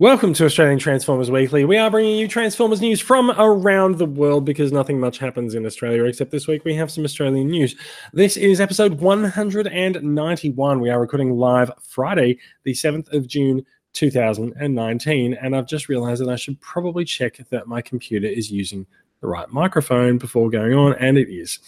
Welcome to Australian Transformers Weekly. We are bringing you Transformers news from around the world because nothing much happens in Australia except this week we have some Australian news. This is episode 191. We are recording live Friday, the 7th of June 2019, and I've just realized that I should probably check that my computer is using the right microphone before going on, and it is.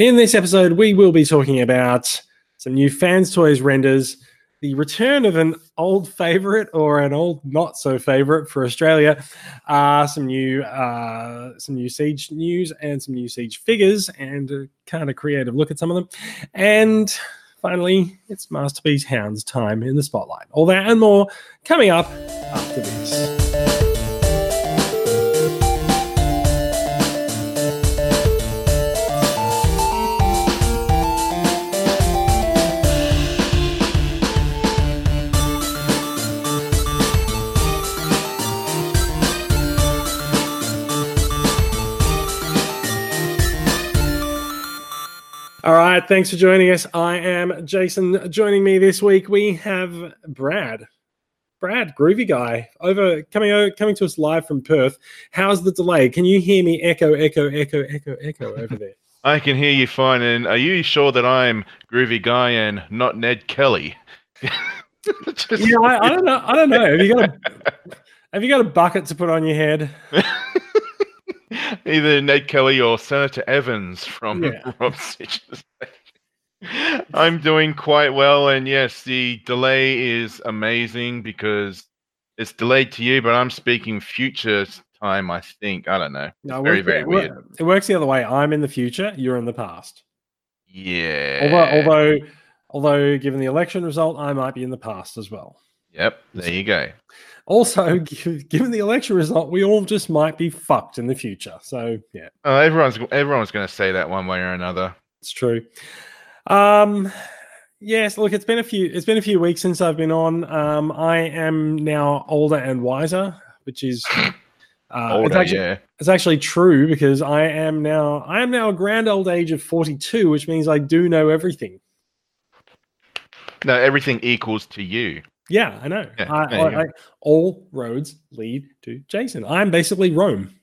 In this episode, we will be talking about some new Fans Toys renders the return of an old favorite or an old not so favorite for Australia. Uh, some new uh, some new siege news and some new siege figures and a kind of creative look at some of them. And finally, it's Masterpiece Hound's time in the spotlight. All that and more coming up after this. All right, thanks for joining us. I am Jason. Joining me this week, we have Brad. Brad, groovy guy, over coming over, coming to us live from Perth. How's the delay? Can you hear me echo, echo, echo, echo, echo over there? I can hear you fine. And are you sure that I'm groovy guy and not Ned Kelly? Just... Yeah, I, I, don't know. I don't know. Have you got a Have you got a bucket to put on your head? Either Ned Kelly or Senator Evans from yeah. Rob Stitches. I'm doing quite well, and yes, the delay is amazing because it's delayed to you, but I'm speaking future time. I think I don't know. No, very very it, weird. It works the other way. I'm in the future. You're in the past. Yeah. Although although although given the election result, I might be in the past as well. Yep. There you go. Also, given the election result, we all just might be fucked in the future. So yeah, uh, everyone's everyone's going to say that one way or another. It's true. Um, yes. Look, it's been a few. It's been a few weeks since I've been on. Um, I am now older and wiser, which is. Uh, Older, it's actually, yeah. It's actually true because I am now I am now a grand old age of 42, which means I do know everything. No, everything equals to you. Yeah, I know. Yeah, I, I, I, all roads lead to Jason. I'm basically Rome.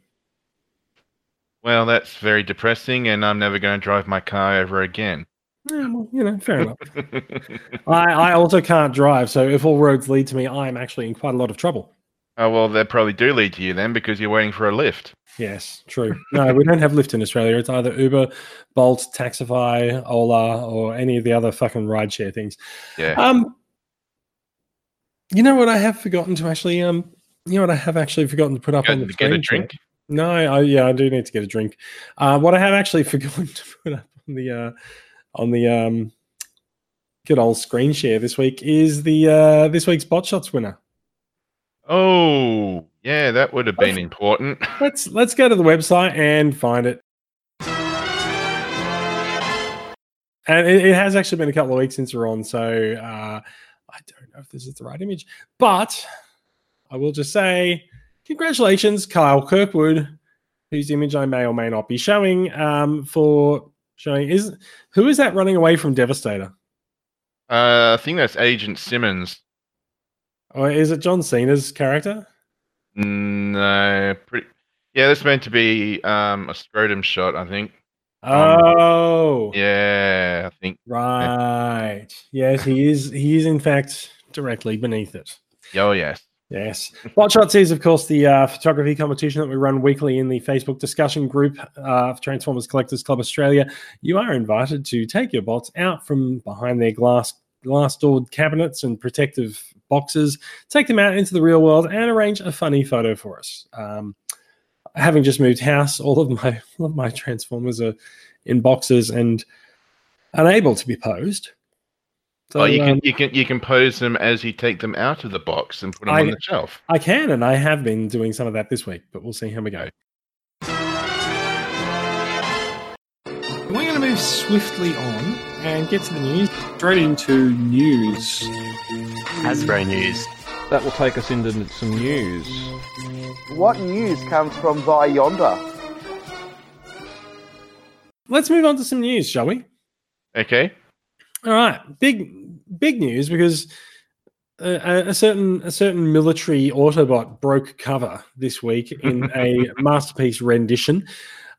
Well, that's very depressing, and I'm never going to drive my car ever again. Yeah, well, you know, fair enough. I, I also can't drive, so if all roads lead to me, I'm actually in quite a lot of trouble. Oh well, they probably do lead to you then because you're waiting for a lift. Yes, true. No, we don't have Lyft in Australia. It's either Uber, Bolt, Taxify, Ola, or any of the other fucking rideshare things. Yeah. Um, you know what I have forgotten to actually um you know what I have actually forgotten to put up on the get a drink. No, I, yeah, I do need to get a drink. Uh, what I have actually forgotten to put up on the uh, on the um, good old screen share this week is the uh, this week's bot shots winner. Oh, yeah, that would have been important. Let's let's go to the website and find it. And it, it has actually been a couple of weeks since we're on, so uh, I don't know if this is the right image, but I will just say congratulations, Kyle Kirkwood, whose image I may or may not be showing um, for showing is who is that running away from Devastator? Uh, I think that's Agent Simmons. Or is it John Cena's character? No, pretty. Yeah, that's meant to be um, a scrotum shot, I think. Oh, um, yeah, I think. Right. Yeah. Yes, he is. He is in fact directly beneath it. Oh yes. Yes. Bot Shots is, of course, the uh, photography competition that we run weekly in the Facebook discussion group uh, of Transformers Collectors Club Australia. You are invited to take your bots out from behind their glass glass doored cabinets and protective boxes, take them out into the real world, and arrange a funny photo for us. Um, having just moved house, all of my all of my transformers are in boxes and unable to be posed. So, oh, you can um, you can you can pose them as you take them out of the box and put them I, on the shelf. I can, and I have been doing some of that this week, but we'll see how we go. We're going to move swiftly on and get to the news. Straight into news. Hasbro news. That will take us into some news. What news comes from via yonder? Let's move on to some news, shall we? Okay. All right. Big big news because a, a certain a certain military Autobot broke cover this week in a masterpiece rendition.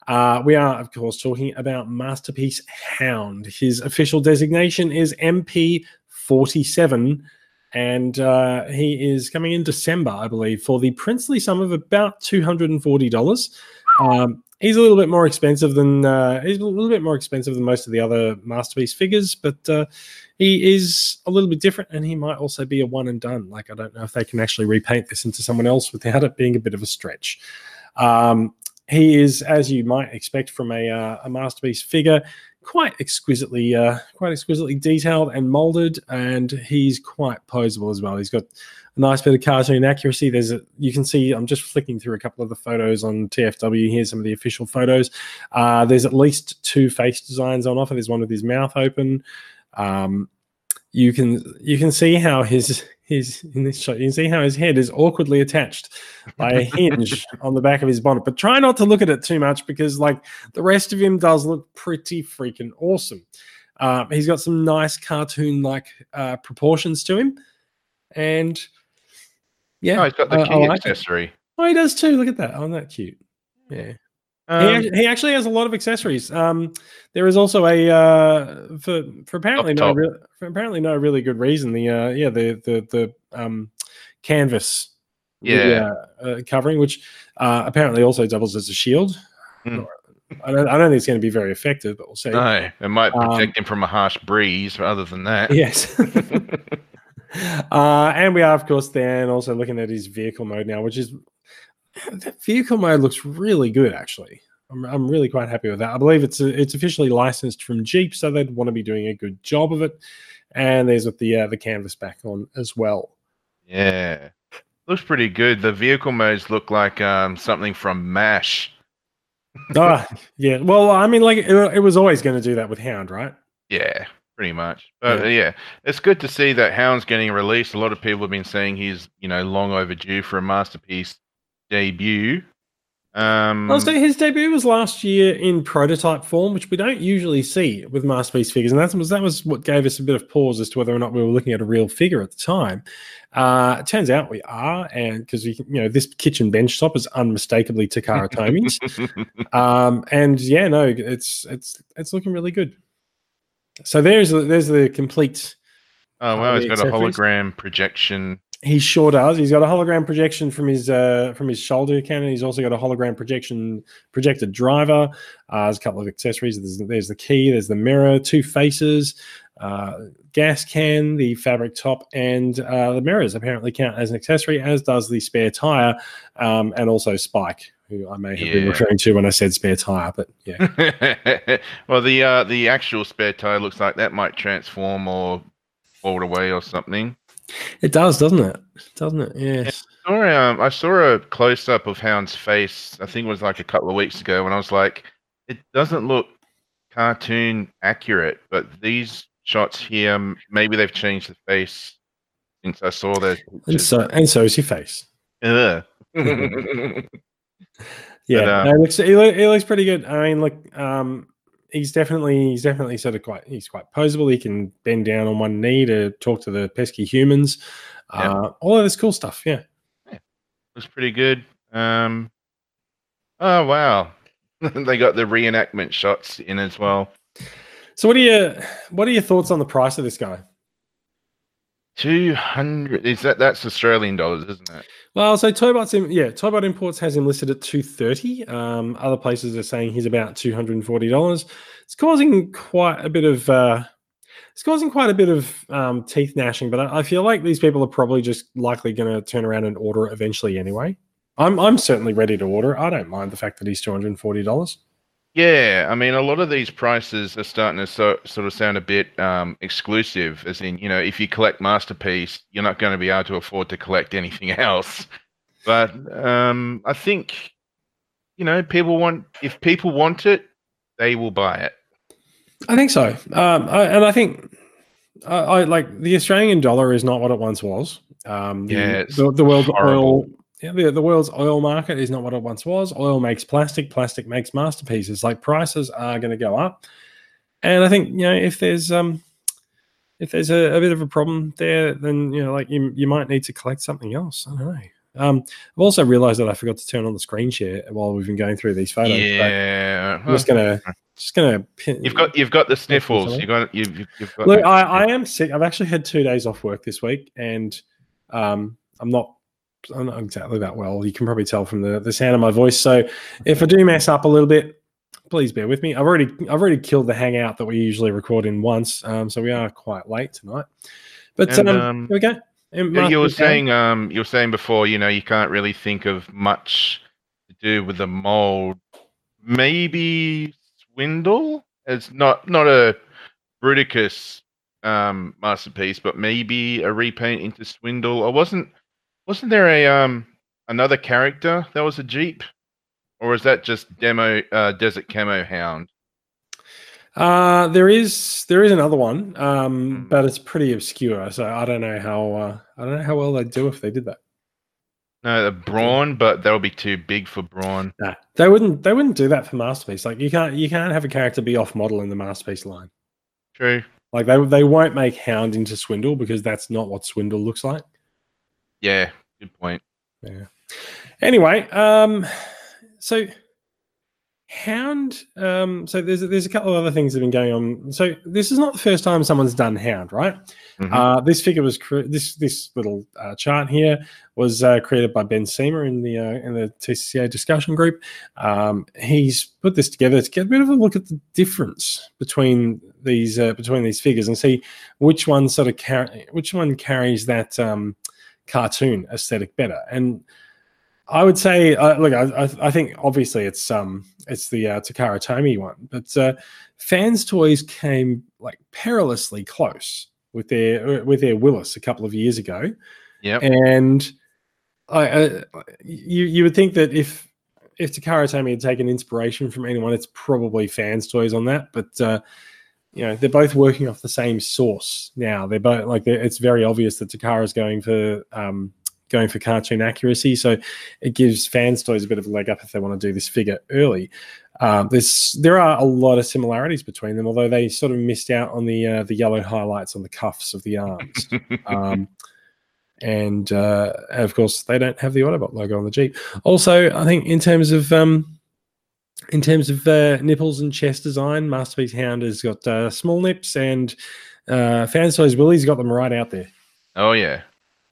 Uh, we are, of course, talking about Masterpiece Hound. His official designation is MP47, and uh, he is coming in December, I believe, for the princely sum of about $240. Um, he's a little bit more expensive than uh, he's a little bit more expensive than most of the other masterpiece figures, but uh, he is a little bit different, and he might also be a one and done. Like I don't know if they can actually repaint this into someone else without it being a bit of a stretch. Um, he is, as you might expect from a, uh, a masterpiece figure, quite exquisitely, uh, quite exquisitely detailed and molded, and he's quite posable as well. He's got a nice bit of cartoon accuracy. There's a, you can see. I'm just flicking through a couple of the photos on TFW. here, some of the official photos. Uh, there's at least two face designs on offer. There's one with his mouth open. Um, you can you can see how his his in this shot you can see how his head is awkwardly attached by a hinge on the back of his bonnet. But try not to look at it too much because like the rest of him does look pretty freaking awesome. Uh, he's got some nice cartoon like uh, proportions to him, and yeah, Oh, he's got the I- key I like it. accessory. Oh, he does too. Look at that. Oh, that cute. Yeah. he, Um, act- he actually has a lot of accessories. Um, there is also a uh, for for apparently no real, for apparently no really good reason. The uh, yeah the the the um, canvas the, Yeah. uh, uh, covering, which uh, apparently also doubles as a shield. Hmm. I don't I don't think it's going to be very effective, but we'll see. no, it might Um, protect him from a harsh breeze. But other than that, Yes. uh, and we are, of course, then also looking at his vehicle mode now, which is that vehicle mode looks really good, actually. I'm, I'm really quite happy with that. I believe it's it's officially licensed from Jeep, so they'd want to be doing a good job of it. And there's with the uh, the canvas back on as well. yeah, looks pretty good. The vehicle modes look like um, something from Mash. ah, yeah. Well, I mean, like it, it was always going to do that with Hound, right? Yeah, pretty much. But Yeah. yeah, it's good to see that Hound's getting released. A lot of people have been saying he's, you know, long overdue for a masterpiece debut. Um, Also, his debut was last year in prototype form, which we don't usually see with masterpiece figures, and that was that was what gave us a bit of pause as to whether or not we were looking at a real figure at the time. Uh, it turns out we are, and because you know, this kitchen bench top is unmistakably Takara Tomy's, um, and yeah, no, it's it's it's looking really good. So there's the, there's the complete. oh wow, the he's got a hologram projection. He sure does. He's got a hologram projection from his uh, from his shoulder cannon. He's also got a hologram projection projected driver. Uh, there's a couple of accessories. There's, there's the key. There's the mirror. Two faces. Uh, gas can, the fabric top, and uh, the mirrors apparently count as an accessory, as does the spare tire, um, and also Spike, who I may have been referring to when I said spare tire. But yeah, well, the uh, the actual spare tire looks like that might transform or fold away or something. it does, doesn't it? Doesn't it? Yes. saw, um, I saw a close up of Hound's face. I think it was like a couple of weeks ago, and I was like, it doesn't look cartoon accurate. But these shots here, maybe they've changed the face since I saw those. And so and so is your face. Ugh. Yeah, But, uh, no, it looks it, loo- it looks pretty good. I mean, look, um, he's definitely he's definitely sort of quite he's quite posable. He can bend down on one knee to talk to the pesky humans. Yeah. Uh, all of this cool stuff. Yeah. looks pretty good. Um, oh wow, they got the reenactment shots in as well. So, what are your what are your thoughts on the price of this guy? Two hundred is that? That's Australian dollars, isn't it? Well, so Toybot's in, yeah, Toybot Imports has him listed at two thirty. Um, other places are saying he's about two hundred and forty dollars. It's causing quite a bit of uh, it's causing quite a bit of um, teeth gnashing. But I, I feel like these people are probably just likely going to turn around and order it eventually anyway. I'm I'm certainly ready to order. I don't mind the fact that he's two hundred and forty dollars. Yeah, I mean, a lot of these prices are starting to so, sort of sound a bit um, exclusive. As in, you know, if you collect masterpiece, you're not going to be able to afford to collect anything else. But um, I think, you know, people want if people want it, they will buy it. I think so. Um, I, and I think I, I like the Australian dollar is not what it once was. Um, the, Yeah, the, the world's horrible. oil, yeah, the, the world's oil market is not what it once was. Oil makes plastic, plastic makes masterpieces. Like prices are going to go up, and I think you know if there's um, if there's a, a bit of a problem there, then you know, like you you might need to collect something else. I don't know. Um, I've also realised that I forgot to turn on the screen share while we've been going through these photos. Yeah. I'm just gonna just gonna pin, You've got you've got the sniffles. You got you you've, you've got. Look, the- I, I am sick. I've actually had two days off work this week, and um, I'm not. I'm not exactly that well. You can probably tell from the, the sound of my voice. So, if I do mess up a little bit, please bear with me. I've already I've already killed the hangout that we usually record in once, um, so we are quite late tonight. But And, um, um, here we go. Yeah, you were saying um you were saying before you know you can't really think of much to do with the mold maybe swindle it's not not a bruticus um masterpiece but maybe a repaint into swindle I wasn't wasn't there a um another character that was a jeep or is that just demo uh desert camo hound Uh, there is there is another one, um, Hmm. but it's pretty obscure. So I don't know how uh, I don't know how well they'd do if they did that. no the brawn but that would be too big for brawn Nah, they wouldn't. They wouldn't do that for masterpiece. Like you can't. You can't have a character be off model in the masterpiece line. true Like they they won't make Hound into Swindle because that's not what Swindle looks like. Yeah good point Yeah. Anyway, um, so Hound. Um, so there's there's a couple of other things that have been going on. So this is not the first time someone's done Hound, right? Mhm. Uh, this figure was cre- this this little uh, chart here was uh, created by Ben Seamer in the uh, in the TCCA discussion group. Um, he's put this together to get a bit of a look at the difference between these uh, between these figures and see which one sort of car- which one carries that um, cartoon aesthetic better. And I would say, uh, look, I, I, I think obviously it's um it's the uh, Takara Tomy one, but uh, fans toys came like perilously close with their with their Willis a couple of years ago, Yeah, and I, uh, you you would think that if if Takara Tomy had taken inspiration from anyone, it's probably fans toys on that, but. Uh, you know they're both working off the same source now. They're both like they're, it's very obvious that Takara's going for um, going for cartoon accuracy, so it gives fans toys a bit of a leg up if they want to do this figure early. Um, there's there are a lot of similarities between them, although they sort of missed out on the uh, the yellow highlights on the cuffs of the arms. um, and uh, of course, they don't have the Autobot logo on the Jeep. Also, I think in terms of um, in terms of uh, nipples and chest design, Masterpiece Hound has got uh, small nips, and uh, Fans Toys Willie's got them right out there. Oh yeah.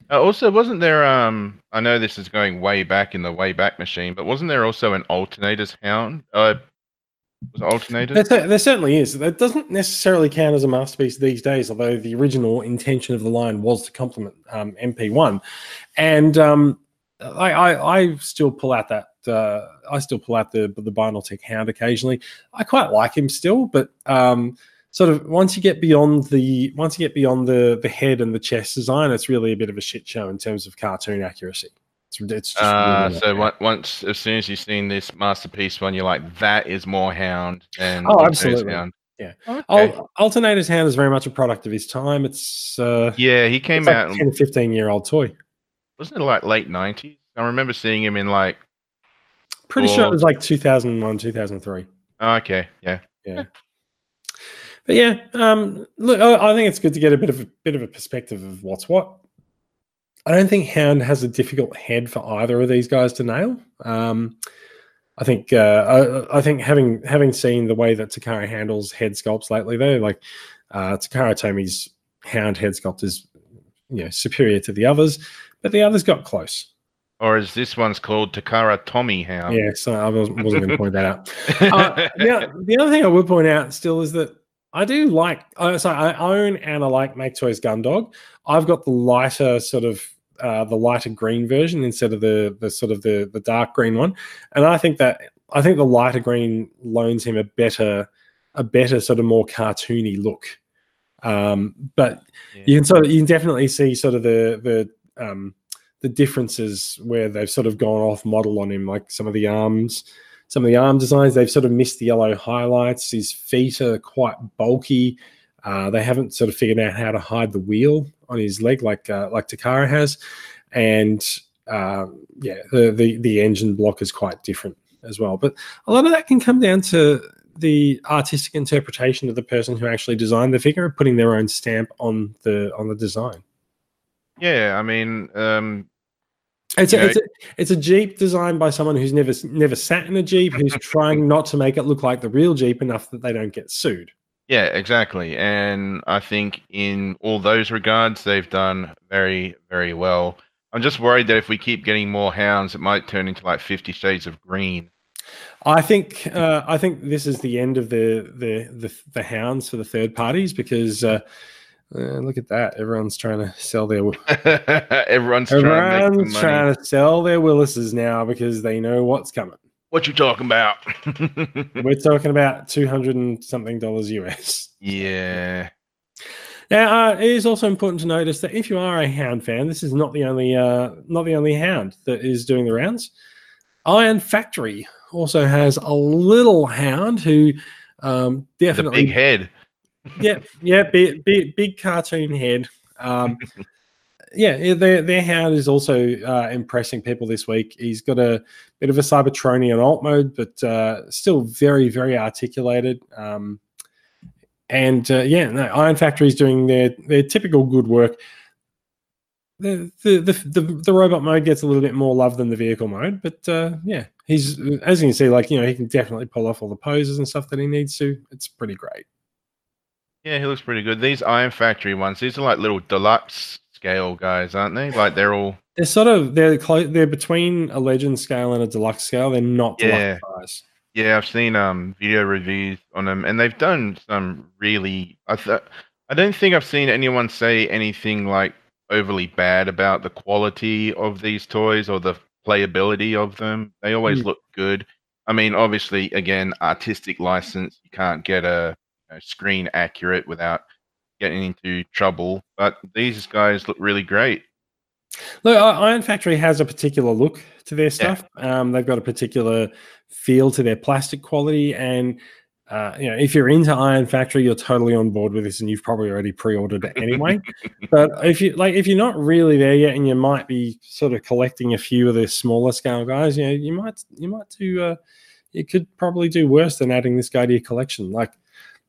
Uh, also, wasn't there? Um, I know this is going way back in the way back machine, but wasn't there also an alternators hound? Uh, was it alternators? There, there certainly is. That doesn't necessarily count as a masterpiece these days, although the original intention of the line was to complement um, MP1. And um, I, I, I still pull out that. Uh, I still pull out the the Binaltech Hound occasionally. I quite like him still, but um, sort of once you get beyond the once you get beyond the the head and the chest design, it's really a bit of a shit show in terms of cartoon accuracy. It's, it's just Uh, really so not once, as soon as you've seen this masterpiece one, you're like, that is more hound than Oh, Alternators absolutely. Hound. Yeah. Okay. Al- Alternator's Hand is very much a product of his time. It's uh, yeah, he came it's like out. a 10 15 year old toy. Wasn't it like late '90s? I remember seeing him in like. Pretty sure it was like 2001, 2003. oh, okay, yeah. Yeah. But yeah, um, look, I, I think it's good to get a bit of a bit of a perspective of what's what. I don't think Hound has a difficult head for either of these guys to nail. Um, I think uh, I, I think having having seen the way that Takara handles head sculpts lately, though, like uh, Takara Tomy's Hound head sculpt is you know superior to the others, but the others got close. Or as this one's called, Takara Tommy How? Yeah, so I wasn't, wasn't going to point that out. Uh, now, the other thing I would point out still is that I do like. Uh, so I own and I like Make Toys Gundog. I've got the lighter sort of uh, the lighter green version instead of the the sort of the the dark green one, and I think that I think the lighter green loans him a better a better sort of more cartoony look. Um, but you can sort of you can definitely see sort of the the um, the differences where they've sort of gone off model on him, like some of the arms, some of the arm designs. They've sort of missed the yellow highlights. His feet are quite bulky. Uh, they haven't sort of figured out how to hide the wheel on his leg like uh, like Takara has, and uh, yeah, the, the the engine block is quite different as well. But a lot of that can come down to the artistic interpretation of the person who actually designed the figure, putting their own stamp on the on the design. Yeah, I mean, um, It's a, it's, a, it's a Jeep designed by someone who's never never sat in a Jeep, who's trying not to make it look like the real Jeep enough that they don't get sued. yeah, exactly. And I think in all those regards, they've done very, very well. I'm just worried that if we keep getting more hounds, it might turn into like Fifty Shades of Green. I think uh, I think this is the end of the the the, the hounds for the third parties because uh, uh, look at that, everyone's trying to sell their Everyone's trying everyone's money. trying to sell their Willises now because they know what's coming. What you talking about? We're talking about two hundred and something dollars US. yeah. Now, uh, it is also important to notice that if you are a hound fan, this is not the only uh, not the only hound that is doing the rounds. Iron Factory also has a little hound who um, The definitely big head. Yeah, yeah, big, big, big cartoon head. Um, yeah, their their hound is also uh, impressing people this week. He's got a bit of a Cybertronian alt mode, but uh, still very, very articulated. Um, and uh, yeah, no, Iron Factory is doing their their typical good work. The, the the the the robot mode gets a little bit more love than the vehicle mode, but uh, yeah, he's as you can see, like you know, he can definitely pull off all the poses and stuff that he needs to. It's pretty great. Yeah, he looks pretty good. These Iron Factory ones, these are like little deluxe scale guys, aren't they? Like they're all They're sort of they're close. They're between a legend scale and a deluxe scale. They're not deluxe Yeah. Yeah, I've seen um video reviews on them, and they've done some really. I th- I don't think I've seen anyone say anything like overly bad about the quality of these toys or the playability of them. They always Mm. look good. I mean, obviously, again, artistic license. You can't get a, a screen accurate without getting into trouble. But these guys look really great. Look, Iron Factory has a particular look to their stuff. Um, they've got a particular feel to their plastic quality, and uh, you know, if you're into Iron Factory, you're totally on board with this, and you've probably already pre-ordered it anyway. but if you like, if you're not really there yet, and you might be sort of collecting a few of the smaller scale guys, you know, you might you might do. Uh, you could probably do worse than adding this guy to your collection. Like,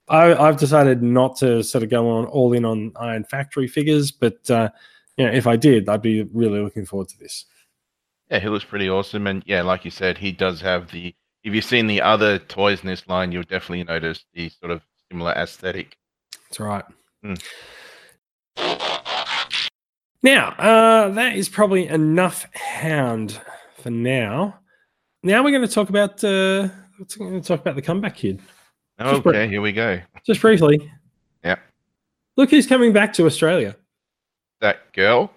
I, I've decided not to sort of go on all in on Iron Factory figures, but uh, you know, if I did, I'd be really looking forward to this. Yeah, he looks pretty awesome, and yeah, like you said, he does have the. If you've seen the other toys in this line, you'll definitely notice the sort of similar aesthetic. That's right. Mm. Now, uh, that is probably enough hound for now. Now we're going to talk about uh, we're going to talk about the comeback kid Just br- Okay, here we go. just briefly. Yeah. Look who's coming back to Australia. That girl.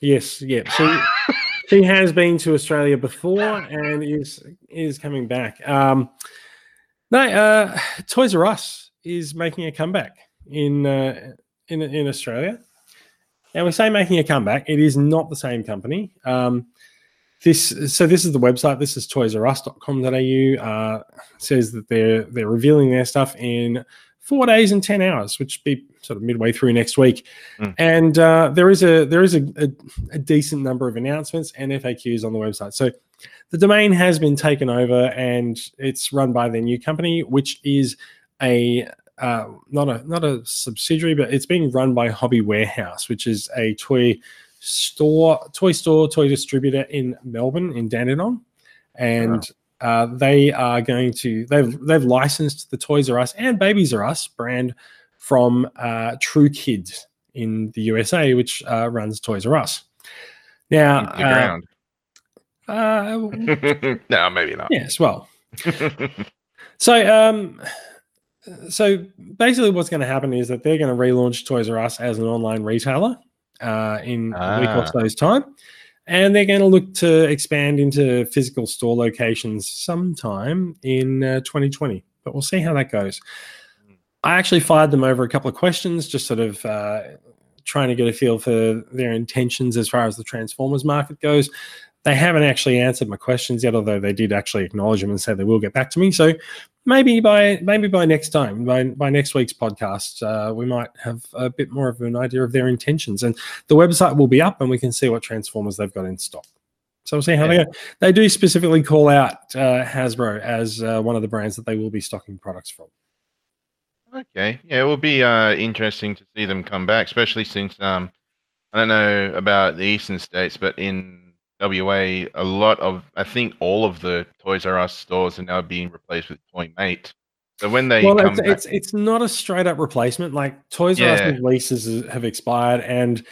Yes, yeah. She she has been to Australia before and is is coming back. Um, no, uh, Toys R Us is making a comeback in uh, in in Australia. Now we say making a comeback. It is not the same company. Um, this so this is the website. This is toysrus.com.au. Uh, says that they're they're revealing their stuff in four days and ten hours, which be sort of midway through next week. Mm. And uh, there is a there is a, a, a decent number of announcements and FAQs on the website. So the domain has been taken over and it's run by their new company, which is a uh, not a not a subsidiary, but it's being run by Hobby Warehouse, which is a toy store, toy store, toy distributor in Melbourne, in Dandenong, and uh, they are going to they've they've licensed the Toys R Us and Babies R Us brand from uh, Tru Kids in the USA, which uh, runs Toys R Us. Now, uh, uh, no, maybe not. yes, well, so um, so basically, what's going to happen is that they're going to relaunch Toys R Us as an online retailer uh, in a week or Ah. so's time, and they're going to look to expand into physical store locations sometime in uh, 2020. But we'll see how that goes. I actually fired them over a couple of questions, just sort of uh, trying to get a feel for their intentions as far as the Transformers market goes. They haven't actually answered my questions yet, although they did actually acknowledge them and say they will get back to me. So maybe by maybe by next time, by by next week's podcast, uh, we might have a bit more of an idea of their intentions, and the website will be up, and we can see what Transformers they've got in stock. So we'll see how they go. They do specifically call out uh, Hasbro as uh, one of the brands that they will be stocking products from. Okay, yeah, it will be uh, interesting to see them come back, especially since um, I don't know about the eastern states, but in WA, a lot of I think all of the Toys R Us stores are now being replaced with Toymate. So when they well, come it's, back, it's it's not a straight up replacement. Like Toys R Us leases have expired, and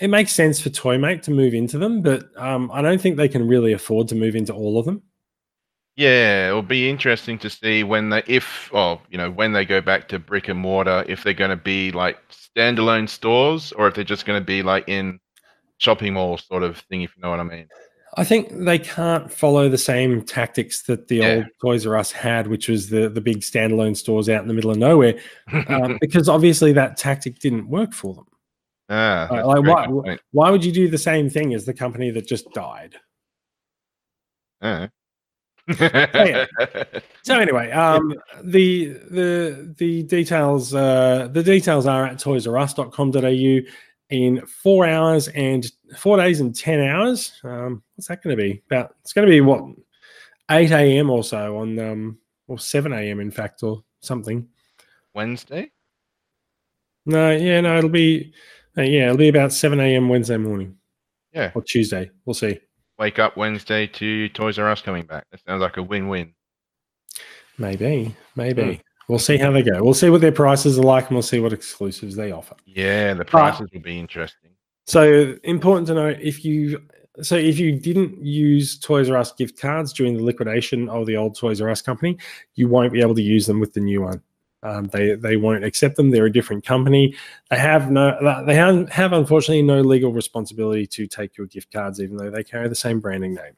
it makes sense for Toymate to move into them, but um, I don't think they can really afford to move into all of them. yeah, it'll be interesting to see when they, if, oh, you know, when they go back to brick and mortar, if they're going to be like standalone stores or if they're just going to be like in shopping mall sort of thing, if you know what I mean. I think they can't follow the same tactics that the Yeah. old Toys R Us had, which was the the big standalone stores out in the middle of nowhere, um, because obviously that tactic didn't work for them. ah, Uh, like a very what- good point. Why would you do the same thing as the company that just died? Ah. yeah. So anyway, um, the the the details uh, the details are at toysrus.com.au in four hours and four days and ten hours. Um, what's that going to be? About it's going to be what eight a.m. or so on um, or seven a.m. in fact or something. Wednesday? No, yeah, no, it'll be uh, yeah, it'll be about seven a.m. Wednesday morning. Yeah. or Tuesday. We'll see. Wake up Wednesday to Toys R Us coming back. That sounds like a win-win. Maybe, maybe. We'll see how they go. We'll see what their prices are like, and we'll see what exclusives they offer. Yeah, the prices will be interesting. So important to know if you so if you didn't use Toys R Us gift cards during the liquidation of the old Toys R Us company, you won't be able to use them with the new one. Um, they they won't accept them. They're a different company. They have no they have, have unfortunately no legal responsibility to take your gift cards, even though they carry the same branding name.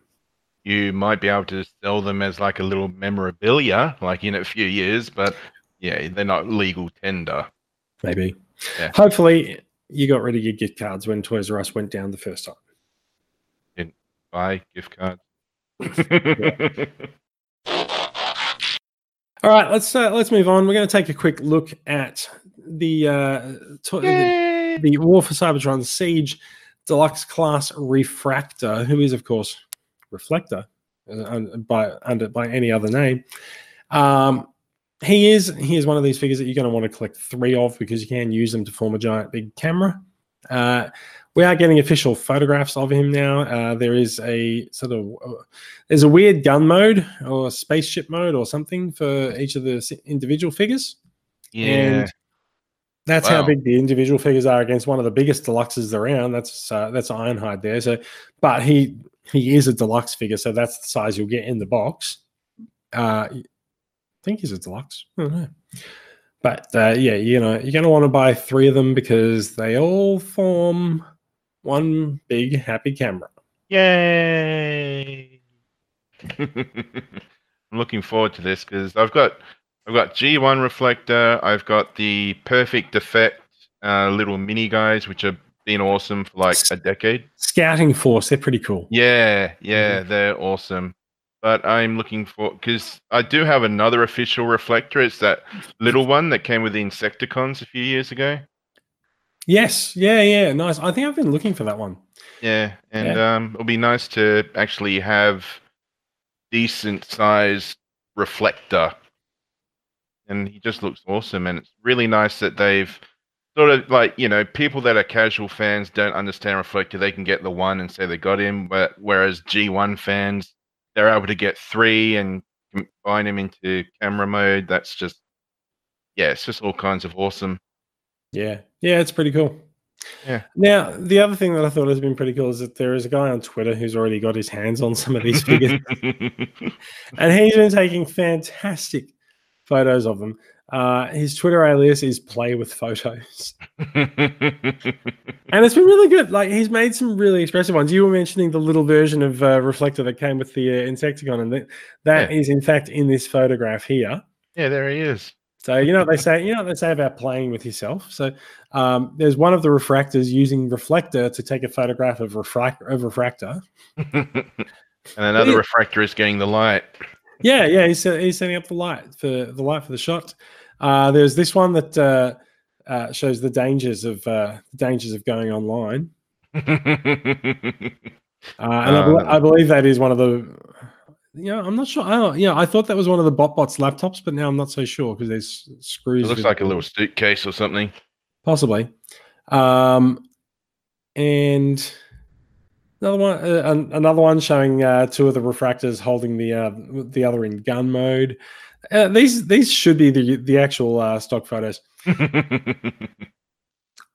You might be able to sell them as like a little memorabilia, like in a few years, but yeah, they're not legal tender. Maybe. Yeah. Hopefully, you got rid of your gift cards when Toys R Us went down the first time. Buy gift cards. All right, let's uh, let's move on. We're going to take a quick look at the uh, to- the, the War for Cybertron Siege Deluxe Class Refractor, who is of course Reflector uh, by under by any other name. Um, he is he is one of these figures that you're going to want to collect three of because you can use them to form a giant big camera. Uh, we are getting official photographs of him now. Uh, there is a sort of uh, there's a weird gun mode or spaceship mode or something for each of the individual figures. yeah. And that's how big the individual figures are against one of the biggest deluxes around. That's uh, that's Ironhide there. So, but he he is a deluxe figure, so that's the size you'll get in the box. Uh, I think he's a deluxe. I don't know. But uh, yeah, you know, you're going to want to buy three of them because they all form one big happy camera. Yay! I'm looking forward to this because I've got I've got G1 reflector. I've got the Perfect Effect uh, little mini guys, which have been awesome for like a decade. Scouting Force, they're pretty cool. Yeah, yeah, they're awesome. But I'm looking for because I do have another official reflector. It's that little one that came with the Insecticons a few years ago. Yes, yeah, yeah, nice. I think I've been looking for that one. Yeah, and um, it'll be nice to actually have decent sized reflector. And he just looks awesome, and it's really nice that they've sort of like you know people that are casual fans don't understand reflector. They can get the one and say they got him, but whereas G1 fans they're able to get three and combine them into camera mode. That's just yeah, it's just all kinds of awesome. Yeah, yeah, it's pretty cool. Yeah. Now, the other thing that I thought has been pretty cool is that there is a guy on Twitter who's already got his hands on some of these figures, and he's been taking fantastic photos of them. Uh, his Twitter alias is Play with Photos, and it's been really good. Like he's made some really expressive ones. You were mentioning the little version of uh, reflector that came with the uh, Insecticon, and that, that Yeah. is in fact in this photograph here. yeah, there he is. So you know what they say. You know what they say about playing with yourself. So um, there's one of the refractors using reflector to take a photograph of of refractor. and another refractor is getting the light. Yeah, yeah. He's he's setting up the light for the light for the shot. Uh, there's this one that uh, uh, shows the dangers of uh, dangers of going online. Uh, and I, bel Uh, I believe that is one of the. Yeah, I'm not sure. I don't, yeah, I thought that was one of the BotBots laptops, but now I'm not so sure because there's screws. It looks like a little suitcase or something. possibly. Um, and another one, uh, another one showing uh, two of the refractors holding the uh, the other in gun mode. Uh, these these should be the the actual uh, stock photos.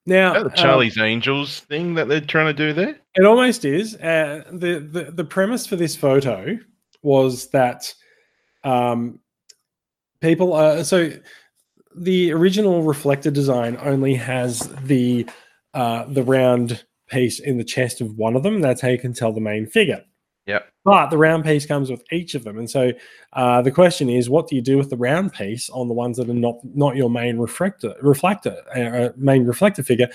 Now, the uh, Charlie's Angels thing that they're trying to do there? It almost is. Uh, the, the the premise for this photo was that um, people are so the original reflector design only has the uh, the round piece in the chest of one of them. That's how you can tell the main figure. Yep. But the round piece comes with each of them, and so uh, the question is, what do you do with the round piece on the ones that are not not your main reflector reflector uh, main reflector figure?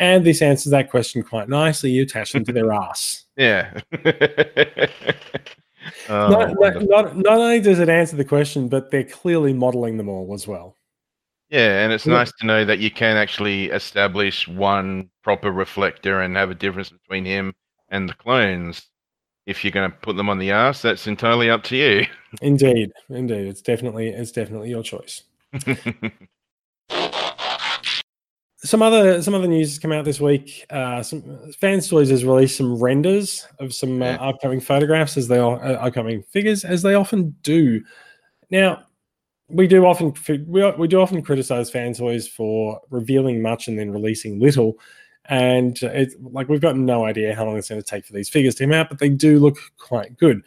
And this answers that question quite nicely. You attach them to their ass. Yeah. Oh, not, not, not, not only does it answer the question, but they're clearly modeling them all as well. yeah, and it's Yeah. nice to know that you can actually establish one proper reflector and have a difference between him and the clones. If you're going to put them on the ass, that's entirely up to you. Indeed, indeed, it's definitely it's definitely your choice. Some other some other news has come out this week. Uh, some Fans Toys has released some renders of some uh, upcoming photographs as they are uh, upcoming figures as they often do. Now, we do often we, we do often criticize fan toys for revealing much and then releasing little and it's like we've got no idea how long it's going to take for these figures to come out but they do look quite good.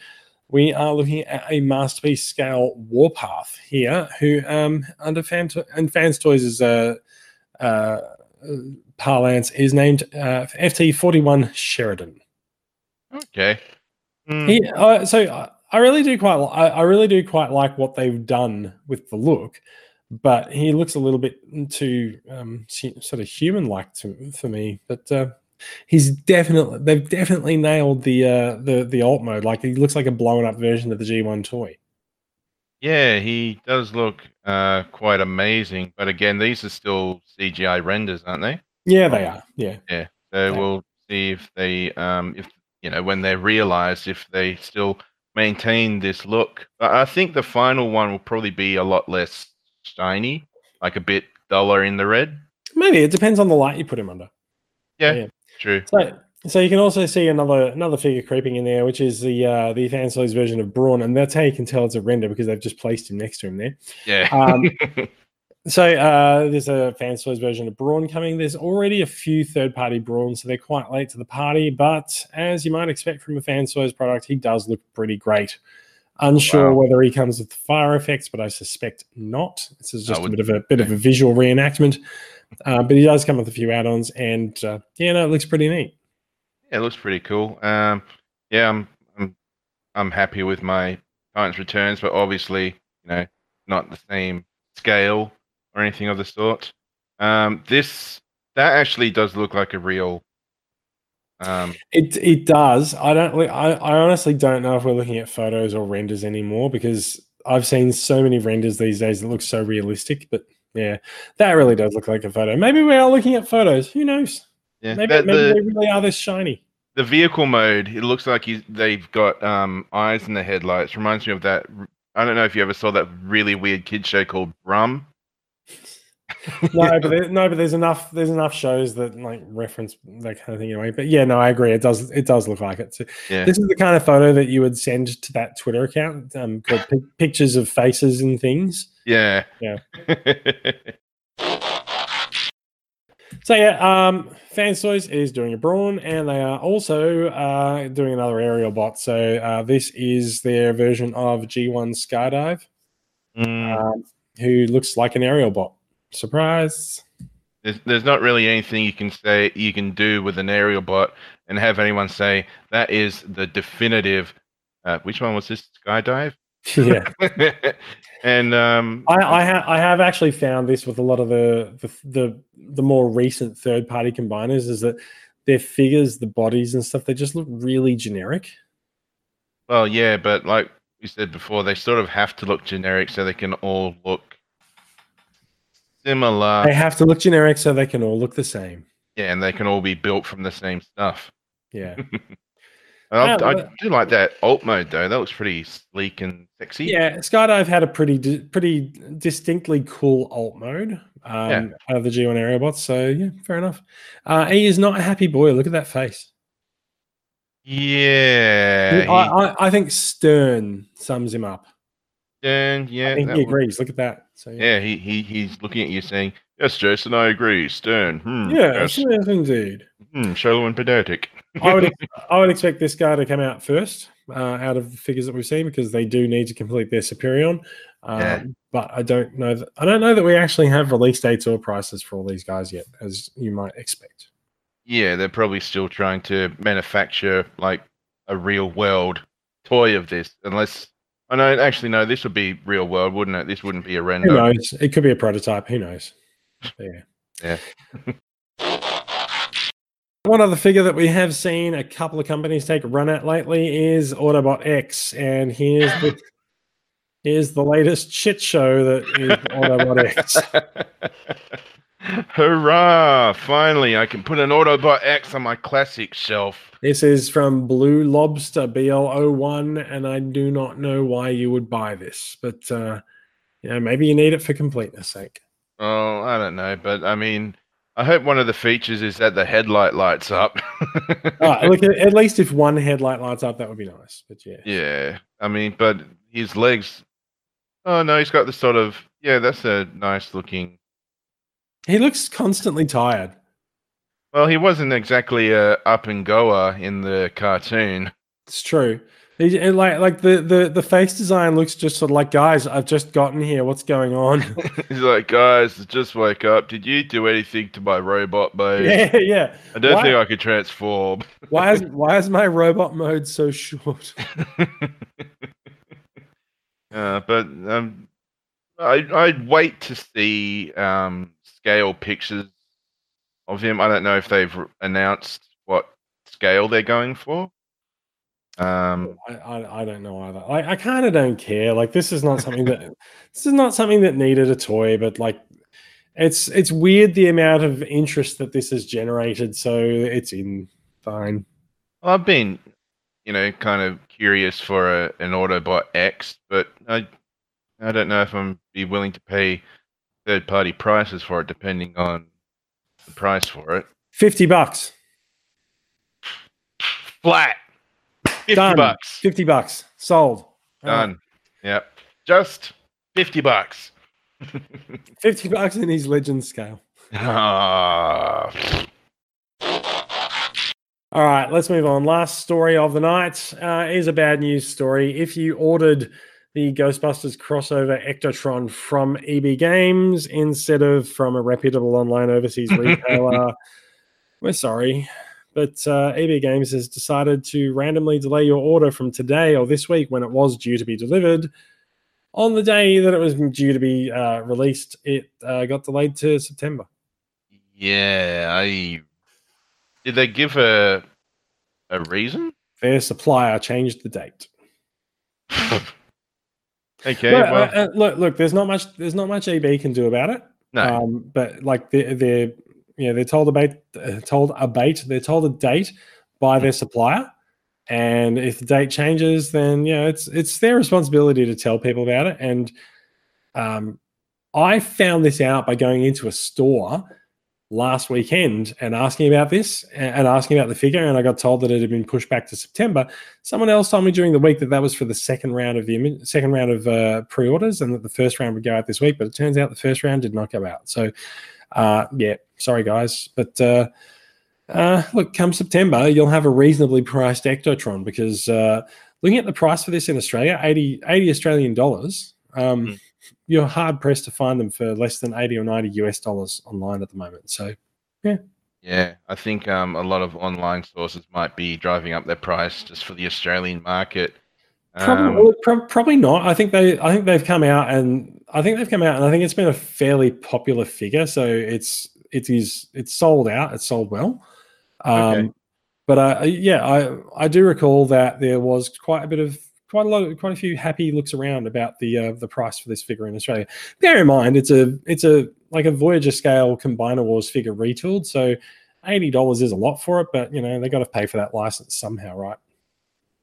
We are looking at a masterpiece scale warpath here who um under fan to- and fans toys is uh, uh parlance is named uh, ft41 sheridan. Okay. Hmm, he, uh, so I, I really do quite, li- I, I really do quite like what they've done with the look, but he looks a little bit too um, sort of human-like to for me. But uh, he's definitely, they've definitely nailed the uh, the the alt mode. Like he looks like a blown-up version of the G1 toy. Yeah, he does look uh, quite amazing. But again, these are still CGI renders, aren't they? Yeah, they are. Yeah, yeah, So Yeah. we'll see if they, um, if you know, when they're realized, if they still maintain this look. But I think the final one will probably be a lot less shiny, like a bit duller in the red. maybe it depends on the light you put him under. Yeah, Yeah. true. So, so you can also see another another figure creeping in there, which is the uh, the Fans Toys version of Brawn, and that's how you can tell it's a render because they've just placed him next to him there. Yeah. Um, So uh, there's a Fans Toys version of Brawn coming. There's already a few third-party Brawns, so they're quite late to the party. But as you might expect from a Fans Toys product, he does look pretty great. Unsure Wow. whether he comes with the fire effects, but I suspect not. This is just a bit of a bit of a visual reenactment. Uh, but he does come with a few add-ons, and uh, yeah, no, it looks pretty neat. Yeah, it looks pretty cool. Um, yeah, I'm I'm I'm happy with my Titans returns, but obviously, you know, not the same scale or anything of the sort. Um, this that actually does look like a real. Um, It it does. I don't. I, I honestly don't know if we're looking at photos or renders anymore because I've seen so many renders these days that look so realistic. But yeah, that really does look like a photo. Maybe we are looking at photos. Who knows? yeah, Maybe, the, maybe the, they really are this shiny. the vehicle mode. It looks like he's, they've got um, eyes in the headlights. Reminds me of that. I don't know if you ever saw that really weird kid show called Brum. No, but there, no, but there's enough. There's enough shows that like reference that kind of thing anyway. But yeah, no, I agree. It does. It does look like it. So Yeah. This is the kind of photo that you would send to that Twitter account um, called pic- pictures of faces and things. Yeah. Yeah. So yeah, um, Fans Toys is doing a brawn, and they are also uh, doing another aerial bot. So uh, this is their version of G1 Skydive, Mm, um, who looks like an aerial bot. Surprise! there's, there's not really anything you can say you can do with an aerial bot and have anyone say that is the definitive. Uh, which one was this? Skydive. yeah, and um, I I, ha- I have actually found this with a lot of the the the, the more recent third party combiners is that their figures, the bodies and stuff, they just look really generic. well, yeah, but like we said before, they sort of have to look generic so they can all look similar. They have to look generic so they can all look the same. Yeah, and they can all be built from the same stuff. Yeah. I, I do like that alt mode though. That looks pretty sleek and sexy. Yeah, Skydive had a pretty di- pretty distinctly cool alt mode um, Yeah. out of the G1 Aerobots. So yeah, fair enough. Uh, he is not a happy boy. Look at that face. Yeah. I, I, I think Stern sums him up. And yeah, I think he agrees. Look at that. So yeah, yeah, he, he he's looking at you saying, "Yes, Jason, I agree." Stern. Hmm, yes, yes. yes, indeed. Hmm, shallow and pedantic. I would I would expect this guy to come out first uh, out of the figures that we've seen because they do need to complete their Superion. Um, Yeah. But I don't know that I don't know that we actually have release dates or prices for all these guys yet, as you might expect. Yeah, they're probably still trying to manufacture like a real world toy of this, unless I know. Actually, no, this would be real world, wouldn't it? This wouldn't be a Who render. knows? It could be a prototype. Who knows? Yeah. Yeah. One other figure that we have seen a couple of companies take a run at lately is Autobot X, and here's the here's the latest shit show that is Autobot X. Hurrah! Finally, I can put an Autobot X on my classic shelf. This is from Blue Lobster BL01, and I do not know why you would buy this, but uh, you know, maybe you need it for completeness sake. Oh, I don't know, but I mean, I hope one of the features is that the headlight lights up. Oh, look, at, at least if one headlight lights up, that would be nice. But yeah, Yeah, I mean, but his legs. Oh no, he's got the sort of yeah. That's a nice looking. He looks constantly tired. Well, he wasn't exactly a up and goer in the cartoon. It's true. He, like like the, the the face design looks just sort of like guys. I've just gotten here. What's going on? He's like, guys, just wake up. Did you do anything to my robot mode? yeah, yeah. I don't Why- think I could transform. Why is why is my robot mode so short? uh, but um, I I'd wait to see um scale pictures of him. I don't know if they've announced what scale they're going for. Um, I, I, I don't know either. I, I kind of don't care. Like this is not something that this is not something that needed a toy, but like it's it's weird the amount of interest that this has generated. So it's in fine. I've been, you know, kind of curious for a, an Autobot X, but I I don't know if I'm be willing to pay third party prices for it, depending on the price for it. Fifty bucks. Flat, fifty Done. bucks. Fifty bucks. Sold. All right. Done. Yep. Just 50 bucks. Fifty bucks in his legend scale. Ah, All right, let's move on. Last story of the night uh, is a bad news story. If you ordered the Ghostbusters crossover Ectotron from EB Games instead of from a reputable online overseas retailer, we're sorry. But uh, EB Games has decided to randomly delay your order from today or this week when it was due to be delivered. On the day that it was due to be uh, released, it uh, got delayed to September. yeah. I did they give a a reason? Their supplier changed the date. Okay. Look, well, uh, uh, look, look. There's not much. There's not much EB can do about it. no. Um, but like they're, they're, you know, they're told a bait, uh, told a bait. They're told a date by their supplier, and if the date changes, then you know, it's it's their responsibility to tell people about it. And um, I found this out by going into a store last weekend and asking about this and asking about the figure, and I got told that it had been pushed back to September. Someone else told me during the week that that was for the second round of the second round of uh, pre-orders, and that the first round would go out this week. But it turns out the first round did not go out. So, uh, yeah, sorry guys, but uh, uh, look, come September, you'll have a reasonably priced Ectotron because uh, looking at the price for this in Australia, 80, 80 Australian dollars. Um, Mm. You're hard pressed to find them for less than 80 or 90 US dollars online at the moment. So, yeah. Yeah, I think um a lot of online sources might be driving up their price just for the Australian market. Probably, Um, prob- probably not. I think they. I think they've come out, and I think they've come out, and I think it's been a fairly popular figure. So it's it is it's sold out. It's sold well. Um, Okay. But uh, yeah, I I do recall that there was quite a bit of quite a lot, of, quite a few happy looks around about the uh, the price for this figure in Australia. Bear in mind, it's a it's a like a Voyager scale Combiner Wars figure retooled. So eighty dollars is a lot for it, but you know they got to pay for that license somehow, right?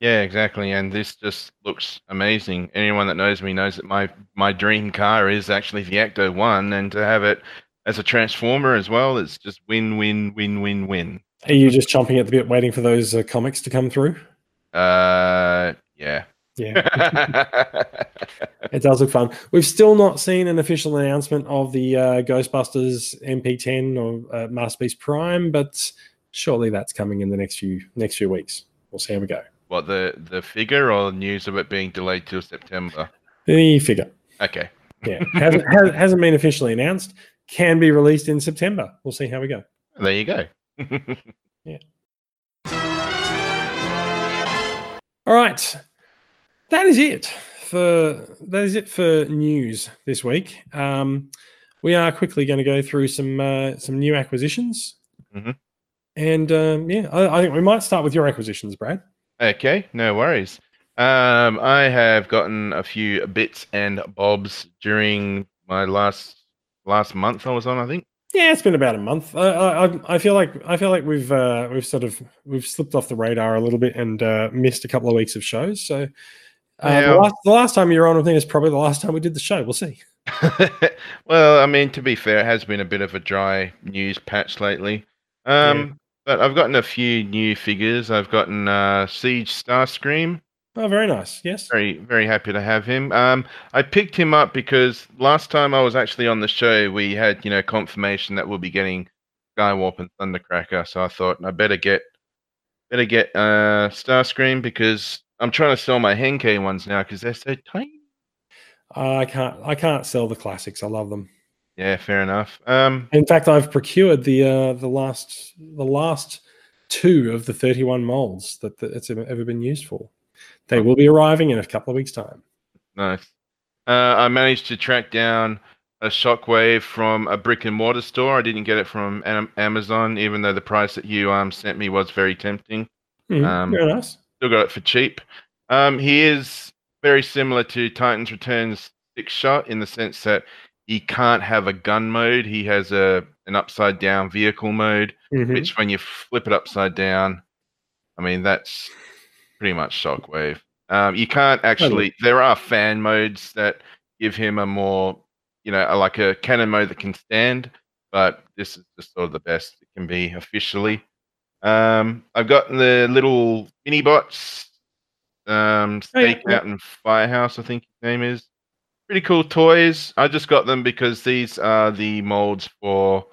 Yeah, exactly. And this just looks amazing. Anyone that knows me knows that my my dream car is actually the Ecto One, and to have it as a transformer as well, it's just win, win, win, win, win. Are you just chomping at the bit, waiting for those uh, comics to come through? Uh, yeah. Yeah, it does look fun. We've still not seen an official announcement of the uh, Ghostbusters MP10 or uh, Masterpiece Prime, but surely that's coming in the next few next few weeks. We'll see how we go. what the the figure or news of it being delayed till September? The figure, Okay. yeah, hasn't, has, hasn't been officially announced. Can be released in September. We'll see how we go. There you go. Yeah. All right, that is it for that is it for news this week. Um, we are quickly going to go through some uh, some new acquisitions, Mhm. and um, yeah, I, I think we might start with your acquisitions, Brad. Okay, no worries. Um, I have gotten a few bits and bobs during my last last month I was on, I think. Yeah, it's been about a month. I, I, I- I feel like I feel like we've uh, we've sort of we've slipped off the radar a little bit and uh, missed a couple of weeks of shows. So uh, Yeah. the, last, the last time you were on, I think is probably the last time we did the show. We'll see. well, I mean, to be fair, it has been a bit of a dry news patch lately. Um, but I've gotten a few new figures. I've gotten uh, Siege Starscream. Oh, very nice. Yes. Very, very happy to have him. Um, I picked him up because last time I was actually on the show, we had you know confirmation that we'll be getting Skywarp and Thundercracker. So I thought I better get better get uh, Starscream because I'm trying to sell my Henkei ones now because they're so tiny. I can't I can't sell the classics. I love them. Yeah, fair enough. Um, In fact, I've procured the uh, the last the last two of the 31 molds that, that it's ever been used for. They will be arriving in a couple of weeks' time. Nice. Uh, I managed to track down a Shockwave from a brick and mortar store. I didn't get it from Amazon, even though the price that you um, sent me was very tempting. Mhm, Um, very nice. Still got it for cheap. Um, he is very similar to Titans Returns Sixshot in the sense that he can't have a gun mode. He has a an upside down vehicle mode, Mhm. which when you flip it upside down, I mean that's pretty much Shockwave. Um, you can't actually. There are fan modes that give him a more, you know, like a cannon mode that can stand, but this is just sort of the best it can be officially. Um, I've got the little mini bots, um, Oh, yeah, Stakeout and Firehouse, I think his name is. Pretty cool toys. I just got them because these are the molds for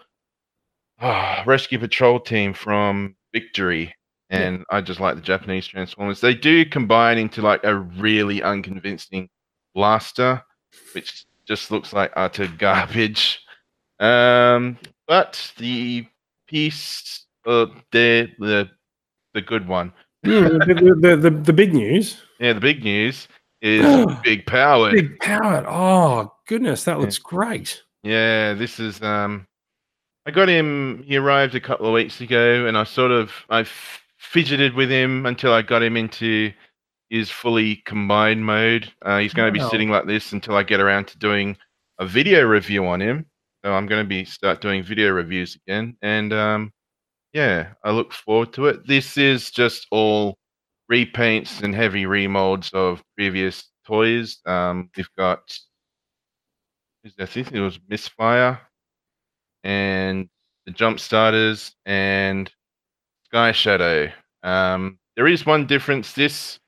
ah, Rescue Patrol Team from Victory, Yeah. and I just like the Japanese Transformers. They do combine into like a really unconvincing blaster, which just looks like utter garbage. Um, but the piece, uh, the the the good one, the, the, the, the big news. yeah, the big news is big power. Big Power. Oh, goodness. That Yeah. looks great. Yeah, this is um I got him he arrived a couple of weeks ago and I sort of I fidgeted with him until I got him into his fully combined mode. Uh, he's going to Wow. be sitting like this until I get around to doing a video review on him. So I'm going to be start doing video reviews again and um yeah, I look forward to it. This is just all repaints and heavy remolds of previous toys. Um we've got is I think it was Misfire and the Jump Starters and Sky Shadow. Um, there is one difference. This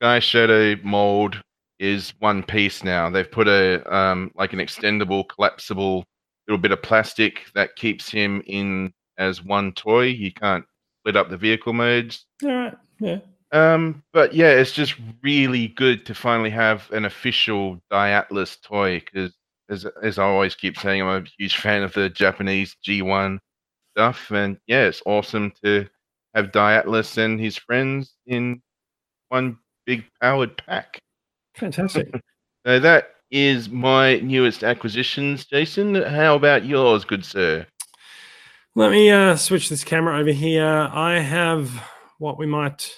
Sky Shadow mold is one piece now. They've put a um, like an extendable, collapsible little bit of plastic that keeps him in as one toy. You can't split up the vehicle modes. All right. Yeah. Um, but yeah, it's just really good to finally have an official Dai Atlas toy because, as as I always keep saying, I'm a huge fan of the Japanese G1 stuff, and yeah, it's awesome to have Dai Atlas and his friends in one big powered pack. Fantastic. So that is my newest acquisitions, Jason. How about yours, good sir? Let me uh, switch this camera over here. I have what we might.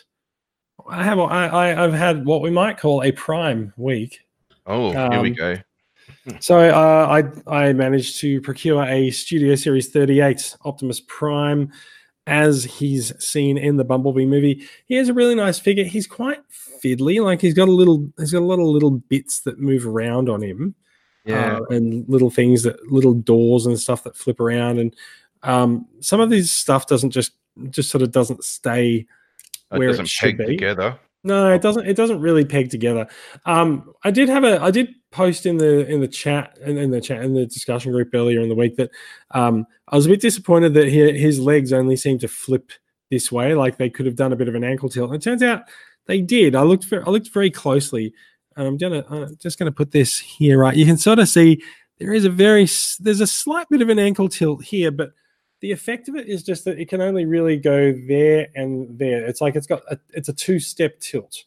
I have. I, I, I've had what we might call a prime week. Oh, here we Um, go. So uh, I I managed to procure a Studio Series 38 Optimus Prime. as he's seen in the Bumblebee movie. He has a really nice figure. He's quite fiddly, like he's got a little, he's got a lot of little bits that move around on him, Yeah. uh, and little things that, little doors and stuff that flip around, and um, some of this stuff doesn't just, just sort of doesn't stay it where it doesn't should peg be. together. No, it doesn't. It doesn't really peg together. Um, I did have a. I did post in the in the chat in, in the chat in the discussion group earlier in the week that um, I was a bit disappointed that he, his legs only seemed to flip this way. Like they could have done a bit of an ankle tilt. And it turns out they did. I looked. Very, I looked very closely. And I'm gonna. I'm just gonna put this here. Right, you can sort of see there is a very. There's a slight bit of an ankle tilt here, but the effect of it is just that it can only really go there and there. It's like it's got a, it's a two step tilt.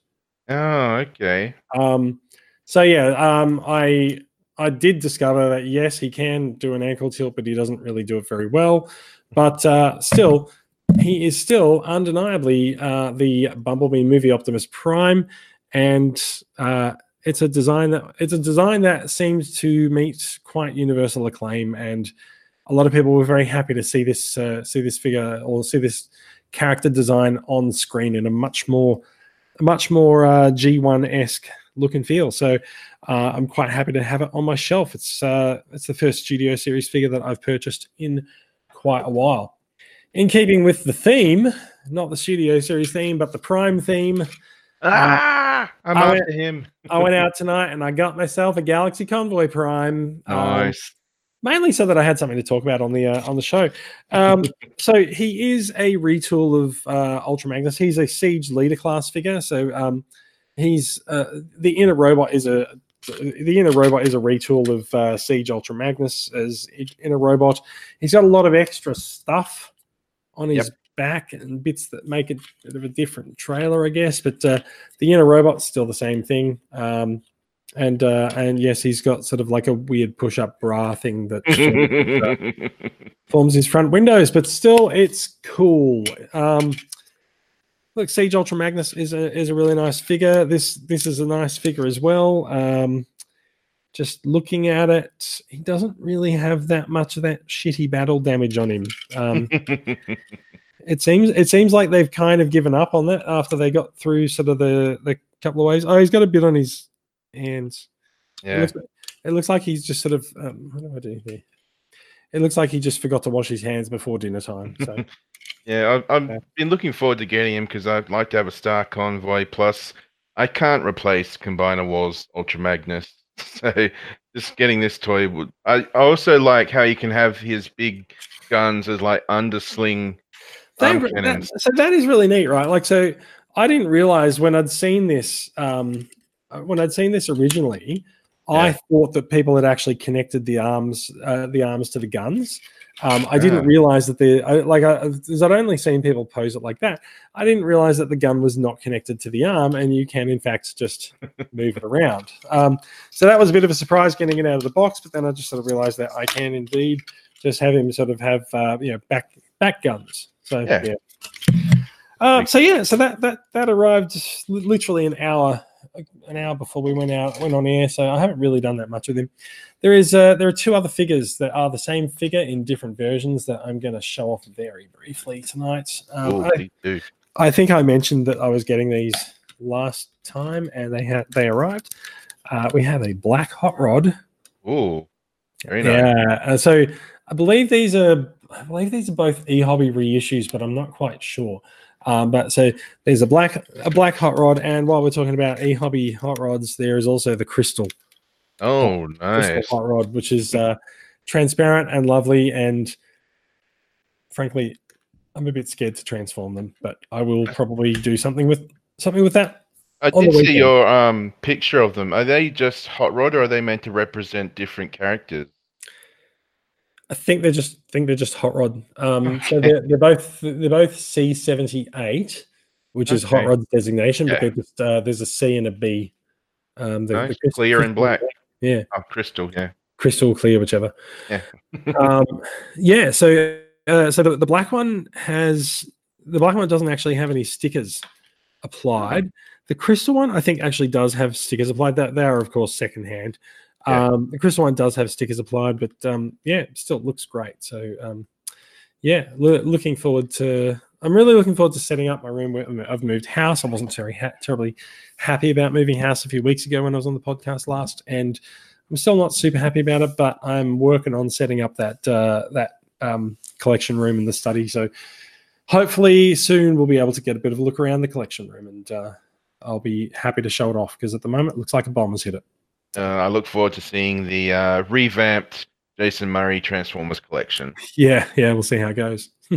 Oh, okay. Um, so yeah, um, I I did discover that yes, he can do an ankle tilt, but he doesn't really do it very well. But uh, still, he is still undeniably uh, the Bumblebee movie Optimus Prime, and uh, it's a design that it's a design that seems to meet quite universal acclaim, and a lot of people were very happy to see this uh, see this figure or see this character design on screen in a much more much more uh, G1 esque look and feel. So uh, I'm quite happy to have it on my shelf. It's uh, it's the first Studio Series figure that I've purchased in quite a while. In keeping with the theme, not the Studio Series theme, but the Prime theme, Ah, I'm I after him. I went out tonight and I got myself a Galaxy Convoy Prime. um, Nice. Mainly so that I had something to talk about on the uh, on the show. Um, so he is a retool of uh, Ultra Magnus. He's a Siege leader class figure. So um, he's uh, the inner robot is a the inner robot is a retool of uh, Siege Ultra Magnus as inner robot. He's got a lot of extra stuff on his back and bits that make it a bit of a different trailer, I guess. But uh, the inner robot's still the same thing. Um, and uh, and yes, he's got sort of like a weird push-up bra thing that forms his front windows, but still, it's cool. Um, look, Siege Ultra Magnus is a is a really nice figure. This this is a nice figure as well. Um, just looking at it, he doesn't really have that much of that shitty battle damage on him. Um, it seems it seems like they've kind of given up on that after they got through sort of the the couple of ways. Oh, he's got a bit on his hands. It, yeah. looks, it looks like he's just sort of. Um, what do I do here? It looks like he just forgot to wash his hands before dinner time. So Yeah, I've, I've Okay. been looking forward to getting him because I'd like to have a Star Convoy. Plus, I can't replace Combiner Wars Ultra Magnus, so just getting this toy would. I, I also like how you can have his big guns as like undersling They re- that- so that is really neat, right? Like, so I didn't realize when I'd seen this, um, when I'd seen this originally, I thought that people had actually connected the arms, uh, the arms to the guns. Um, I didn't realize that the I, like I, I'd only seen people pose it like that. I didn't realize that the gun was not connected to the arm, and you can in fact just move it around. Um, so that was a bit of a surprise getting it out of the box. But then I just sort of realized that I can indeed just have him sort of have uh, you know back back guns. So Yeah. yeah. Um, so yeah, so that that that arrived literally an hour an hour before we went out went on air. So I haven't really done that much with him. There is uh, there are two other figures that are the same figure in different versions that I'm going to show off very briefly tonight. Um, Oh, I. I think I mentioned that I was getting these last time, and they had they arrived. Uh, we have a black hot rod. Oh, very nice. Yeah. Uh, so I believe these are I believe these are both e-hobby reissues, but I'm not quite sure. Um, but so there's a black a black hot rod, and while we're talking about e-hobby hot rods, there is also the crystal Oh, crystal nice. hot rod, which is uh, transparent and lovely. And frankly, I'm a bit scared to transform them, but I will probably do something with something with that. I did see your um picture of them. Are they just hot rod, or are they meant to represent different characters? I think they're just think they're just hot rod. Um, so they're, they're both they're both C seventy eight, which is hot rod designation, but Yeah. they're just uh, there's a C and a B. Um, the, the Nice, crystal- clear and black. Yeah, Oh, crystal. Yeah. crystal clear, whichever. Yeah. um, yeah. So uh, so the, the black one has the black one doesn't actually have any stickers applied. The crystal one, I think, actually does have stickers applied. That they are, of course, secondhand. Yeah. Um, the crystal one does have stickers applied, but um, yeah, still looks great. So um, yeah, lo- looking forward to. I'm really looking forward to setting up my room. I've moved house. I wasn't very ha- terribly happy about moving house a few weeks ago when I was on the podcast last, and I'm still not super happy about it. But I'm working on setting up that uh, that um, collection room in the study. So hopefully soon we'll be able to get a bit of a look around the collection room, and uh, I'll be happy to show it off because at the moment it looks like a bomb has hit it. Uh, I look forward to seeing the uh, revamped Jason Murray Transformers collection. Yeah, yeah, we'll see how it goes.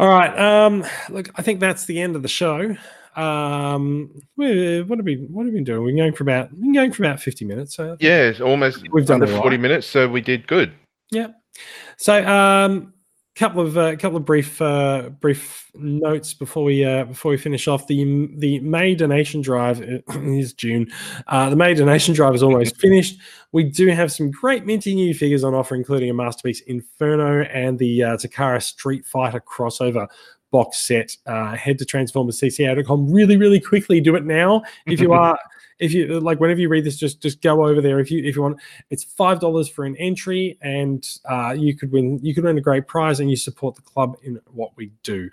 All right. Um, look, I think that's the end of the show. Um, we- what have we what have we been doing? We've been going for about we've been going for about fifty minutes. So yeah, it's almost We've done all 40 right. minutes, so we did good. Yeah. So um, couple of uh, couple of brief uh, brief notes before we uh, before we finish off. The the May donation drive is June. Uh, the May donation drive is almost finished. We do have some great minty new figures on offer, including a masterpiece Inferno and the uh, Takara Street Fighter crossover box set. Uh, head to transformerscca.com really, really quickly. Do it now if you are. If you like, whenever you read this, just just go over there. If you if you want, it's five dollars for an entry, and uh, you could win you could win a great prize, and you support the club in what we do.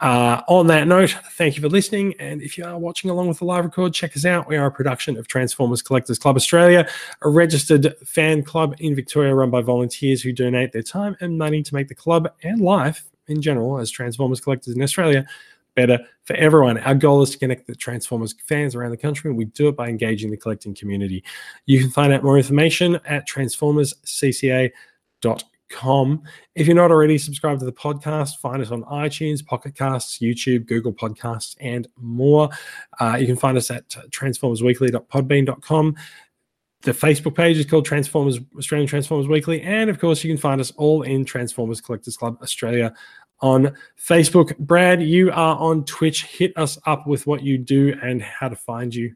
Uh, on that note, thank you for listening. And if you are watching along with the live record, check us out. We are a production of Transformers Collectors Club Australia, a registered fan club in Victoria run by volunteers who donate their time and money to make the club and life in general as Transformers collectors in Australia better for everyone. Our goal is to connect the Transformers fans around the country, and we do it by engaging the collecting community. You can find out more information at transformerscca.com. If you're not already subscribed to the podcast, find us on iTunes, Pocket Casts, YouTube, Google Podcasts, and more. Uh, you can find us at transformersweekly.podbean.com. The Facebook page is called Transformers Australian Transformers Weekly, and of course, you can find us all in Transformers Collectors Club Australia on Facebook. Brad, you are on Twitch. Hit us up with what you do and how to find you.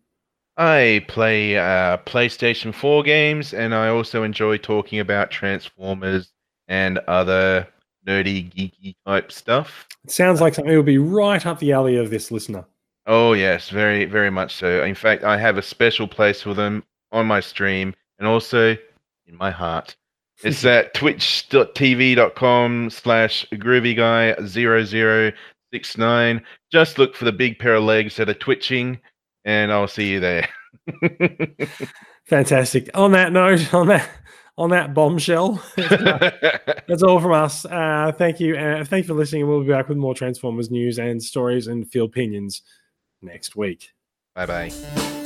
I play uh, PlayStation 4 games, and I also enjoy talking about Transformers and other nerdy, geeky type stuff. It sounds like something will be right up the alley of this listener. Oh, yes, very, very much so. In fact, I have a special place for them on my stream and also in my heart. It's at twitch.tv.com slash groovyguy0069. Just look for the big pair of legs that are twitching, and I'll see you there. Fantastic. On that note, on that on that bombshell, that's all from us. Uh, thank you. Uh, thank you for listening, and we'll be back with more Transformers news and stories and field opinions next week. bye bye.